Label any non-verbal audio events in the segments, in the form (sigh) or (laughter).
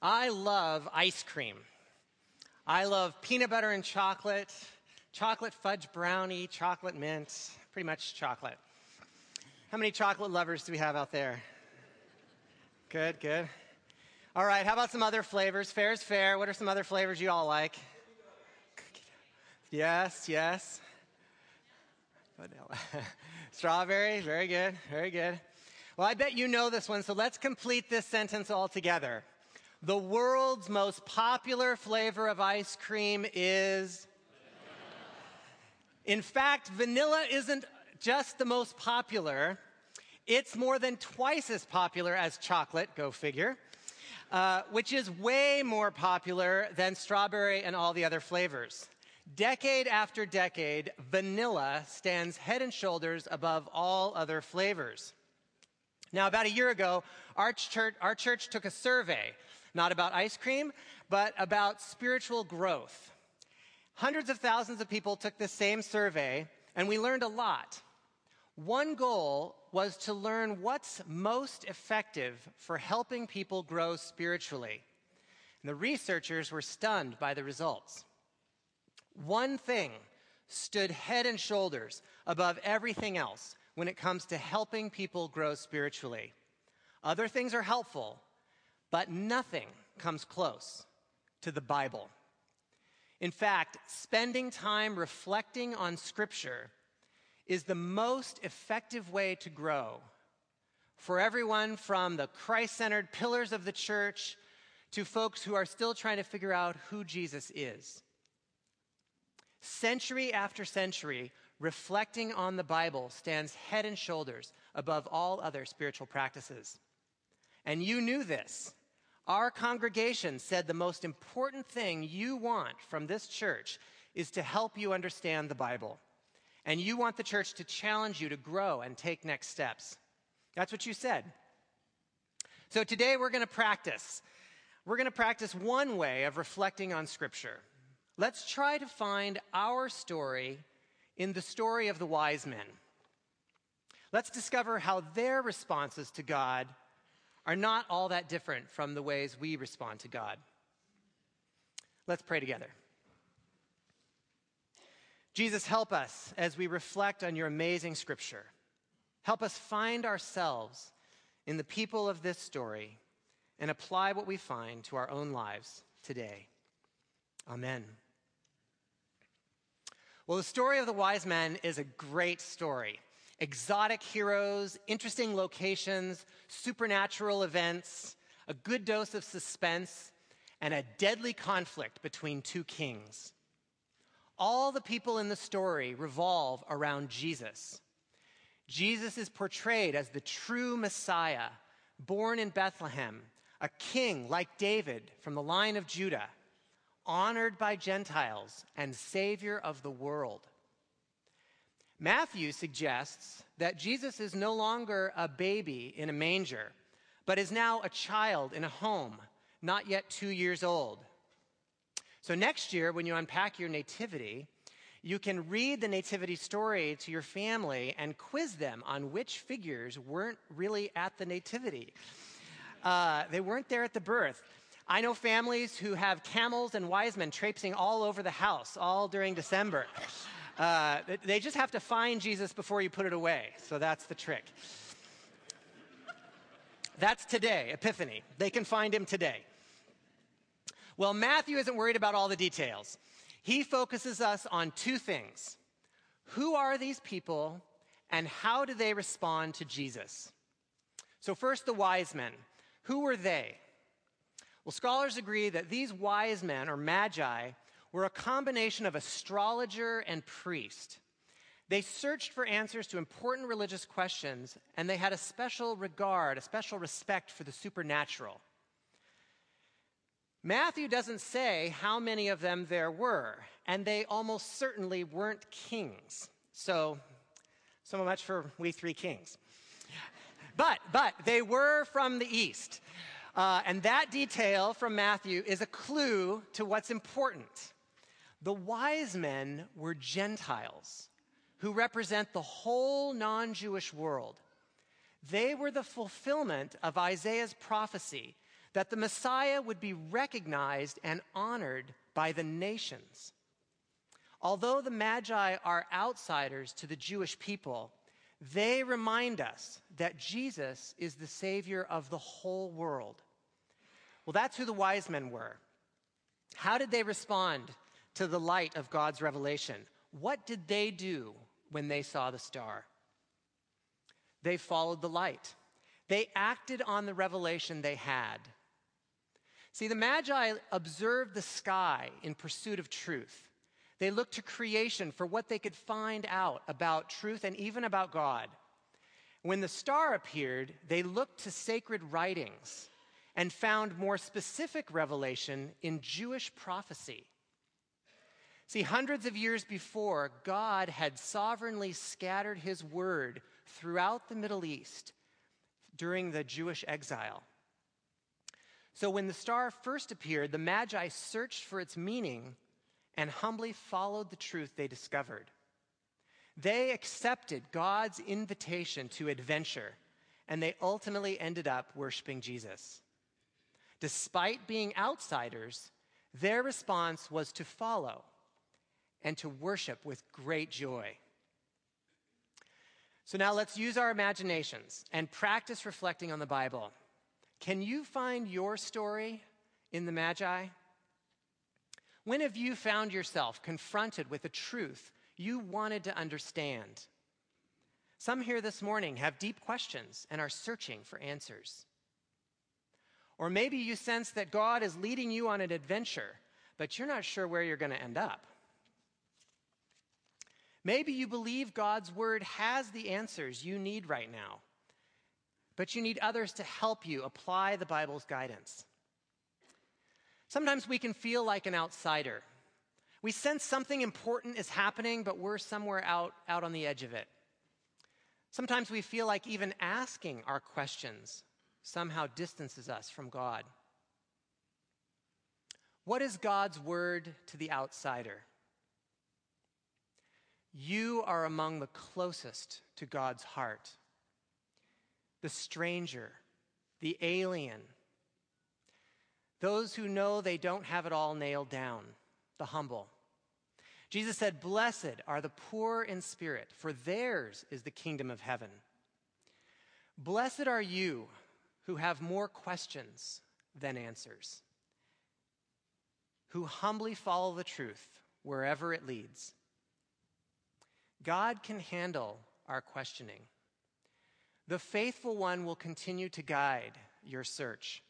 I love ice cream. I love peanut butter and chocolate, chocolate fudge brownie, chocolate mint, pretty much chocolate. How many chocolate lovers do we have out there? Good, good. All right, how about some other flavors? Fair is fair. What are some other flavors you all like? Yes, yes. Vanilla. (laughs) Strawberry, very good, very good. Well, I bet you know this one, so let's complete this sentence all together. The world's most popular flavor of ice cream is. (laughs) In fact, vanilla isn't just the most popular, it's more than twice as popular as chocolate, go figure, uh, which is way more popular than strawberry and all the other flavors. Decade after decade, vanilla stands head and shoulders above all other flavors. Now, about a year ago, our church, our church took a survey, not about ice cream, but about spiritual growth. Hundreds of thousands of people took the same survey, and we learned a lot. One goal was to learn what's most effective for helping people grow spiritually. And the researchers were stunned by the results. One thing stood head and shoulders above everything else when it comes to helping people grow spiritually. Other things are helpful, but nothing comes close to the Bible. In fact, spending time reflecting on Scripture is the most effective way to grow for everyone from the Christ centered pillars of the church to folks who are still trying to figure out who Jesus is. Century after century, reflecting on the Bible stands head and shoulders above all other spiritual practices. And you knew this. Our congregation said the most important thing you want from this church is to help you understand the Bible. And you want the church to challenge you to grow and take next steps. That's what you said. So today we're going to practice. We're going to practice one way of reflecting on Scripture. Let's try to find our story in the story of the wise men. Let's discover how their responses to God are not all that different from the ways we respond to God. Let's pray together. Jesus, help us as we reflect on your amazing scripture. Help us find ourselves in the people of this story and apply what we find to our own lives today. Amen. Well, the story of the wise men is a great story. Exotic heroes, interesting locations, supernatural events, a good dose of suspense, and a deadly conflict between two kings. All the people in the story revolve around Jesus. Jesus is portrayed as the true Messiah, born in Bethlehem, a king like David from the line of Judah honored by Gentiles, and Savior of the world. Matthew suggests that Jesus is no longer a baby in a manger, but is now a child in a home, not yet two years old. So next year, when you unpack your nativity, you can read the nativity story to your family and quiz them on which figures weren't really at the nativity. Uh, they weren't there at the birth. I know families who have camels and wise men traipsing all over the house, all during December. Uh, they just have to find Jesus before you put it away. So that's the trick. That's today, Epiphany. They can find him today. Well, Matthew isn't worried about all the details. He focuses us on two things Who are these people, and how do they respond to Jesus? So, first, the wise men. Who were they? Well, scholars agree that these wise men, or magi, were a combination of astrologer and priest. They searched for answers to important religious questions, and they had a special regard, a special respect for the supernatural. Matthew doesn't say how many of them there were, and they almost certainly weren't kings. So, so much for we three kings. But, but they were from the east. Uh, and that detail from Matthew is a clue to what's important. The wise men were Gentiles who represent the whole non Jewish world. They were the fulfillment of Isaiah's prophecy that the Messiah would be recognized and honored by the nations. Although the Magi are outsiders to the Jewish people, they remind us that Jesus is the Savior of the whole world. Well, that's who the wise men were. How did they respond to the light of God's revelation? What did they do when they saw the star? They followed the light. They acted on the revelation they had. See, the Magi observed the sky in pursuit of truth. They looked to creation for what they could find out about truth and even about God. When the star appeared, they looked to sacred writings and found more specific revelation in Jewish prophecy. See, hundreds of years before, God had sovereignly scattered his word throughout the Middle East during the Jewish exile. So when the star first appeared, the Magi searched for its meaning and humbly followed the truth they discovered. They accepted God's invitation to adventure, and they ultimately ended up worshiping Jesus. Despite being outsiders, their response was to follow and to worship with great joy. So now let's use our imaginations and practice reflecting on the Bible. Can you find your story in the Magi? When have you found yourself confronted with a truth you wanted to understand? Some here this morning have deep questions and are searching for answers. Or maybe you sense that God is leading you on an adventure, but you're not sure where you're going to end up. Maybe you believe God's word has the answers you need right now, but you need others to help you apply the Bible's guidance. Sometimes we can feel like an outsider. We sense something important is happening, but we're somewhere out, out on the edge of it. Sometimes we feel like even asking our questions somehow distances us from God. What is God's word to the outsider? You are among the closest to God's heart. The stranger, the alien, those who know they don't have it all nailed down, the humble. Jesus said, Blessed are the poor in spirit, for theirs is the kingdom of heaven. Blessed are you who have more questions than answers, who humbly follow the truth wherever it leads. God can handle our questioning. The faithful one will continue to guide your search.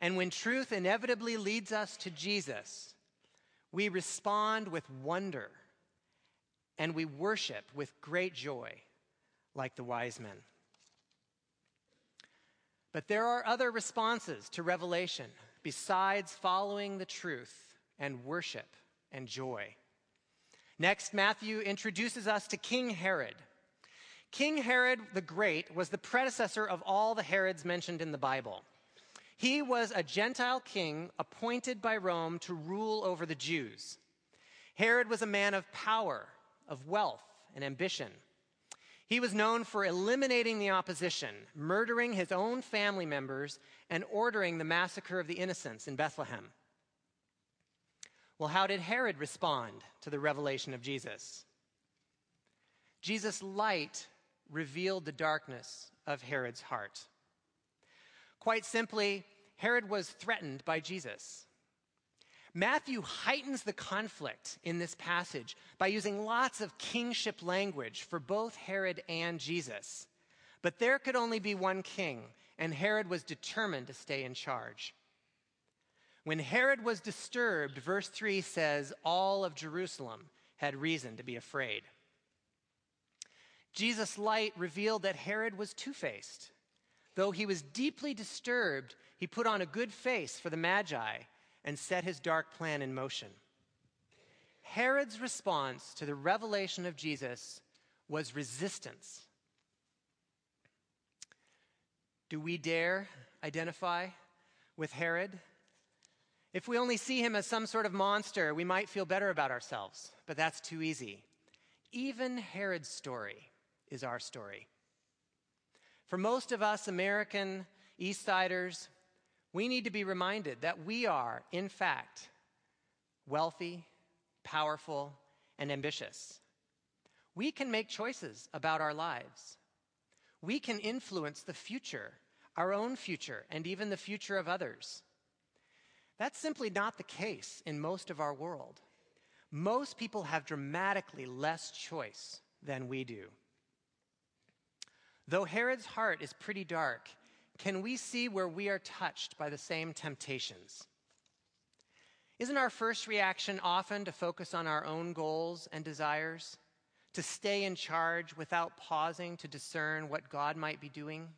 And when truth inevitably leads us to Jesus, we respond with wonder and we worship with great joy, like the wise men. But there are other responses to revelation besides following the truth and worship and joy. Next, Matthew introduces us to King Herod. King Herod the Great was the predecessor of all the Herods mentioned in the Bible. He was a Gentile king appointed by Rome to rule over the Jews. Herod was a man of power, of wealth, and ambition. He was known for eliminating the opposition, murdering his own family members, and ordering the massacre of the innocents in Bethlehem. Well, how did Herod respond to the revelation of Jesus? Jesus' light revealed the darkness of Herod's heart. Quite simply, Herod was threatened by Jesus. Matthew heightens the conflict in this passage by using lots of kingship language for both Herod and Jesus. But there could only be one king, and Herod was determined to stay in charge. When Herod was disturbed, verse 3 says, all of Jerusalem had reason to be afraid. Jesus' light revealed that Herod was two faced. Though he was deeply disturbed, he put on a good face for the Magi and set his dark plan in motion. Herod's response to the revelation of Jesus was resistance. Do we dare identify with Herod? If we only see him as some sort of monster, we might feel better about ourselves, but that's too easy. Even Herod's story is our story. For most of us American Eastsiders, we need to be reminded that we are, in fact, wealthy, powerful, and ambitious. We can make choices about our lives. We can influence the future, our own future, and even the future of others. That's simply not the case in most of our world. Most people have dramatically less choice than we do. Though Herod's heart is pretty dark, can we see where we are touched by the same temptations? Isn't our first reaction often to focus on our own goals and desires, to stay in charge without pausing to discern what God might be doing?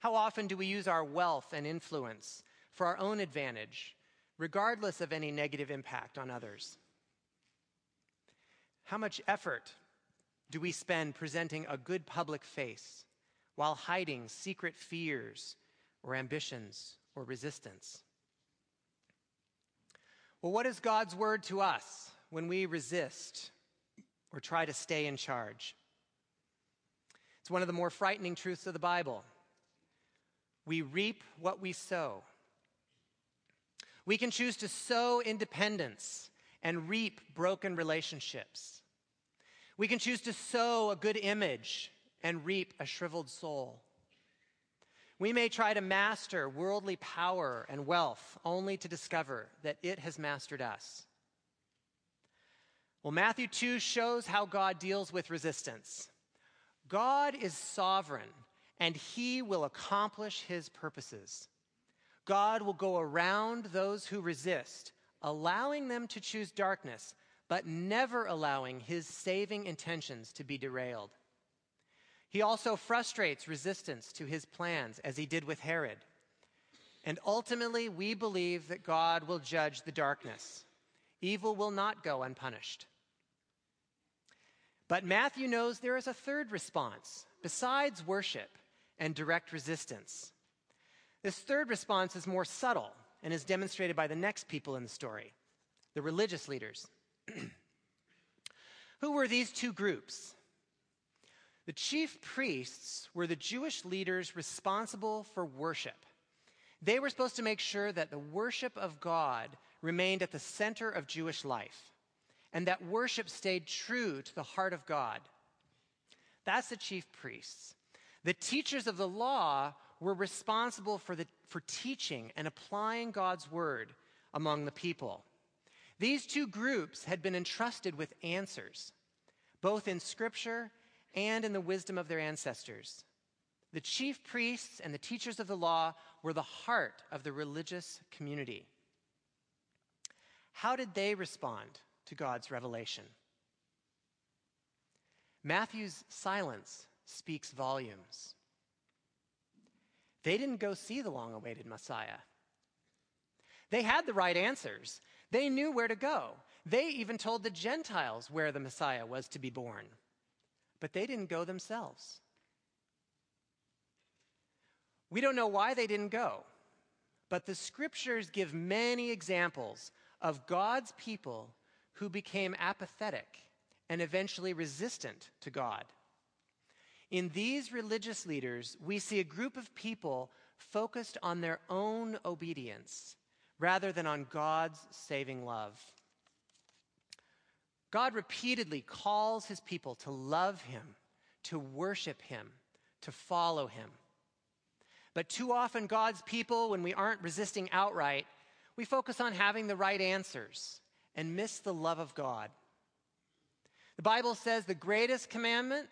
How often do we use our wealth and influence for our own advantage, regardless of any negative impact on others? How much effort do we spend presenting a good public face while hiding secret fears or ambitions or resistance? Well, what is God's word to us when we resist or try to stay in charge? It's one of the more frightening truths of the Bible. We reap what we sow. We can choose to sow independence and reap broken relationships. We can choose to sow a good image and reap a shriveled soul. We may try to master worldly power and wealth only to discover that it has mastered us. Well, Matthew 2 shows how God deals with resistance. God is sovereign and he will accomplish his purposes. God will go around those who resist, allowing them to choose darkness, but never allowing his saving intentions to be derailed. He also frustrates resistance to his plans, as he did with Herod. And ultimately, we believe that God will judge the darkness. Evil will not go unpunished. But Matthew knows there is a third response besides worship and direct resistance. This third response is more subtle and is demonstrated by the next people in the story the religious leaders. (clears throat) Who were these two groups? The chief priests were the Jewish leaders responsible for worship. They were supposed to make sure that the worship of God remained at the center of Jewish life and that worship stayed true to the heart of God. That's the chief priests. The teachers of the law were responsible for, the, for teaching and applying God's word among the people. These two groups had been entrusted with answers, both in scripture and in the wisdom of their ancestors. The chief priests and the teachers of the law were the heart of the religious community. How did they respond to God's revelation? Matthew's silence speaks volumes. They didn't go see the long awaited Messiah. They had the right answers. They knew where to go. They even told the Gentiles where the Messiah was to be born but they didn't go themselves. We don't know why they didn't go, but the scriptures give many examples of God's people who became apathetic and eventually resistant to God. In these religious leaders, we see a group of people focused on their own obedience rather than on God's saving love. God repeatedly calls his people to love him, to worship him, to follow him. But too often, God's people, when we aren't resisting outright, we focus on having the right answers and miss the love of God. The Bible says the greatest commandment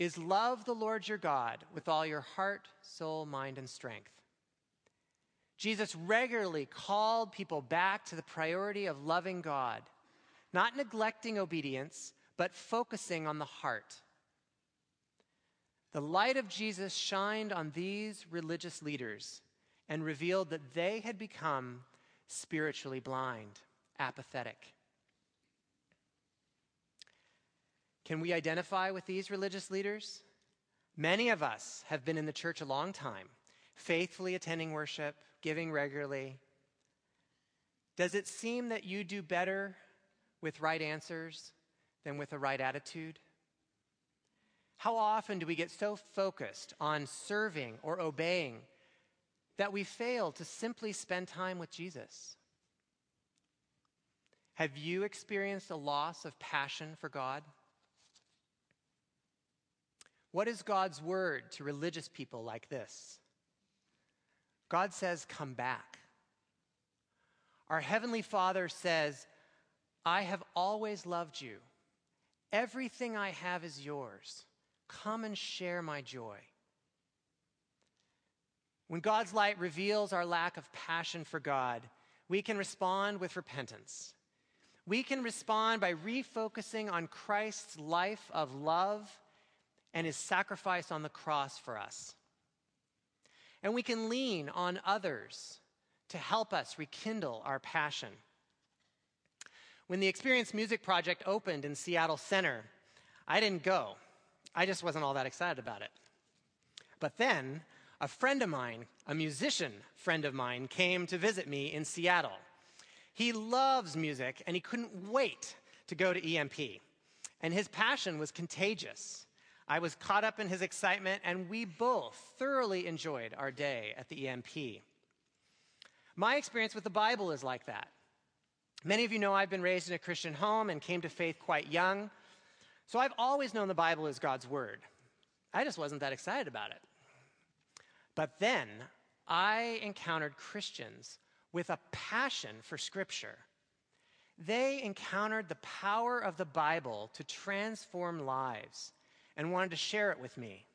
is love the Lord your God with all your heart, soul, mind, and strength. Jesus regularly called people back to the priority of loving God not neglecting obedience, but focusing on the heart. The light of Jesus shined on these religious leaders and revealed that they had become spiritually blind, apathetic. Can we identify with these religious leaders? Many of us have been in the church a long time, faithfully attending worship, giving regularly. Does it seem that you do better with right answers than with a right attitude? How often do we get so focused on serving or obeying that we fail to simply spend time with Jesus? Have you experienced a loss of passion for God? What is God's word to religious people like this? God says, Come back. Our Heavenly Father says, I have always loved you. Everything I have is yours. Come and share my joy. When God's light reveals our lack of passion for God, we can respond with repentance. We can respond by refocusing on Christ's life of love and his sacrifice on the cross for us. And we can lean on others to help us rekindle our passion. When the Experience Music Project opened in Seattle Center, I didn't go. I just wasn't all that excited about it. But then a friend of mine, a musician friend of mine, came to visit me in Seattle. He loves music and he couldn't wait to go to EMP. And his passion was contagious. I was caught up in his excitement, and we both thoroughly enjoyed our day at the EMP. My experience with the Bible is like that. Many of you know I've been raised in a Christian home and came to faith quite young. So I've always known the Bible is God's Word. I just wasn't that excited about it. But then I encountered Christians with a passion for Scripture. They encountered the power of the Bible to transform lives and wanted to share it with me.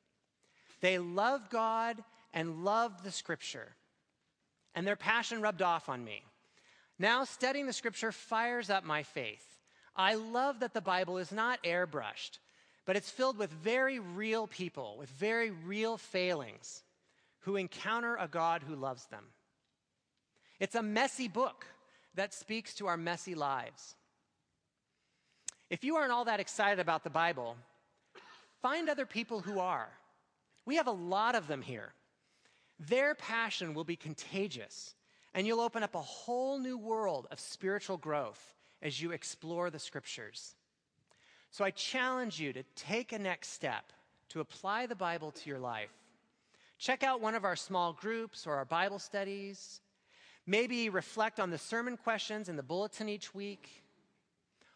They loved God and loved the Scripture, and their passion rubbed off on me. Now, studying the Scripture fires up my faith. I love that the Bible is not airbrushed, but it's filled with very real people with very real failings who encounter a God who loves them. It's a messy book that speaks to our messy lives. If you aren't all that excited about the Bible, find other people who are. We have a lot of them here. Their passion will be contagious, and you'll open up a whole new world of spiritual growth as you explore the scriptures. So I challenge you to take a next step to apply the Bible to your life. Check out one of our small groups or our Bible studies. Maybe reflect on the sermon questions in the bulletin each week,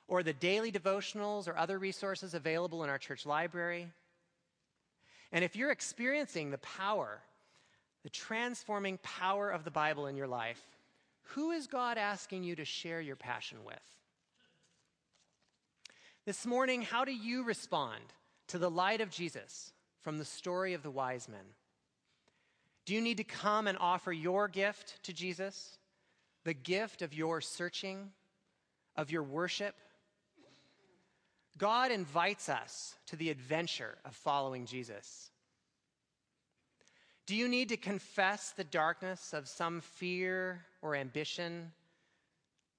or the daily devotionals or other resources available in our church library. And if you're experiencing the power, the transforming power of the Bible in your life, who is God asking you to share your passion with? This morning, how do you respond to the light of Jesus from the story of the wise men? Do you need to come and offer your gift to Jesus? The gift of your searching, of your worship? God invites us to the adventure of following Jesus. Do you need to confess the darkness of some fear or ambition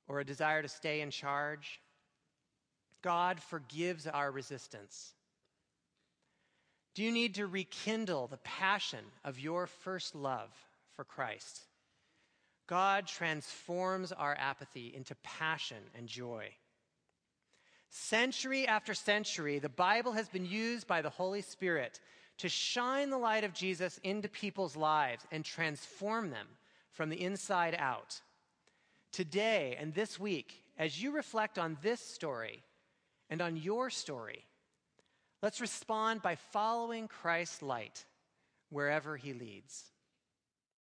or a desire to stay in charge? God forgives our resistance. Do you need to rekindle the passion of your first love for Christ? God transforms our apathy into passion and joy. Century after century, the Bible has been used by the Holy Spirit to shine the light of Jesus into people's lives and transform them from the inside out. Today and this week, as you reflect on this story and on your story, Let's respond by following Christ's light wherever he leads.